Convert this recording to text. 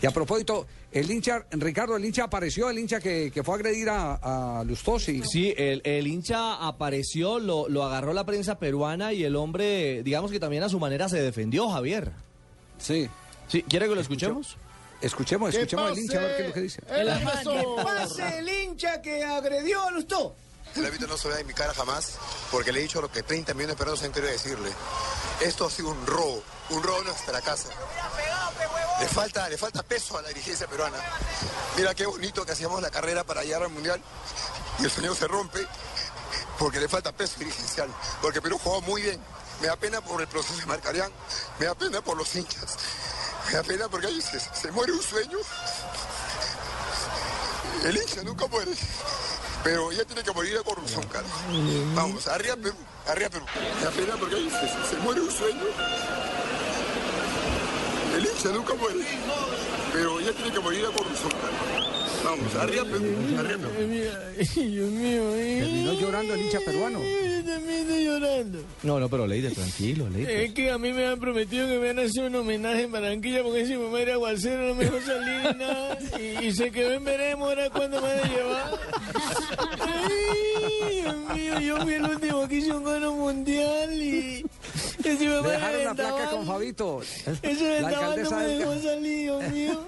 Y a propósito, el hincha, Ricardo, el hincha apareció, el hincha que, que fue a agredir a, a Lustosi. Sí, el, el hincha apareció, lo, lo agarró la prensa peruana y el hombre, digamos que también a su manera se defendió, Javier. Sí. Sí, ¿quiere que lo escuchemos? Escuchemos, escuchemos al hincha a ver qué es lo que dice. Que pase el hincha que agredió a Lustó. El árbitro no se vea en mi cara jamás, porque le he dicho lo que 30 millones de peruanos han querido decirle. Esto ha sido un robo, un robo de nuestra casa. Le falta, le falta peso a la dirigencia peruana. Mira qué bonito que hacíamos la carrera para llegar al Mundial y el señor se rompe porque le falta peso dirigencial, porque Perú jugó muy bien. Me da pena por el proceso de Marcarián, me da pena por los hinchas, me da pena porque ahí se, se muere un sueño. El hincha nunca muere. Pero ya tiene que morir la corrupción, cara. Vamos, arriba Perú, arriba Perú. Me da pena porque ahí se, se muere un sueño. El hincha nunca muere. Pero ya tiene que morir la corrupción. Vamos, arriba arriba. Dios mío, Terminó llorando el hincha peruano. Yo también estoy llorando. No, no, pero Leide, tranquilo, Leide. Es que a mí me han prometido que me van a hacer un homenaje en Barranquilla porque si mamá era aguacero no me dejó salir ni nada. Y, y se quedó en veremos ahora cuando me van a llevar. Ay, Dios mío, yo fui el último que hizo un gano mundial y... y si me Le van a dejaron la placa con Fabito. Ese La vendaval no alcaldesa me dejó salir, Dios mío.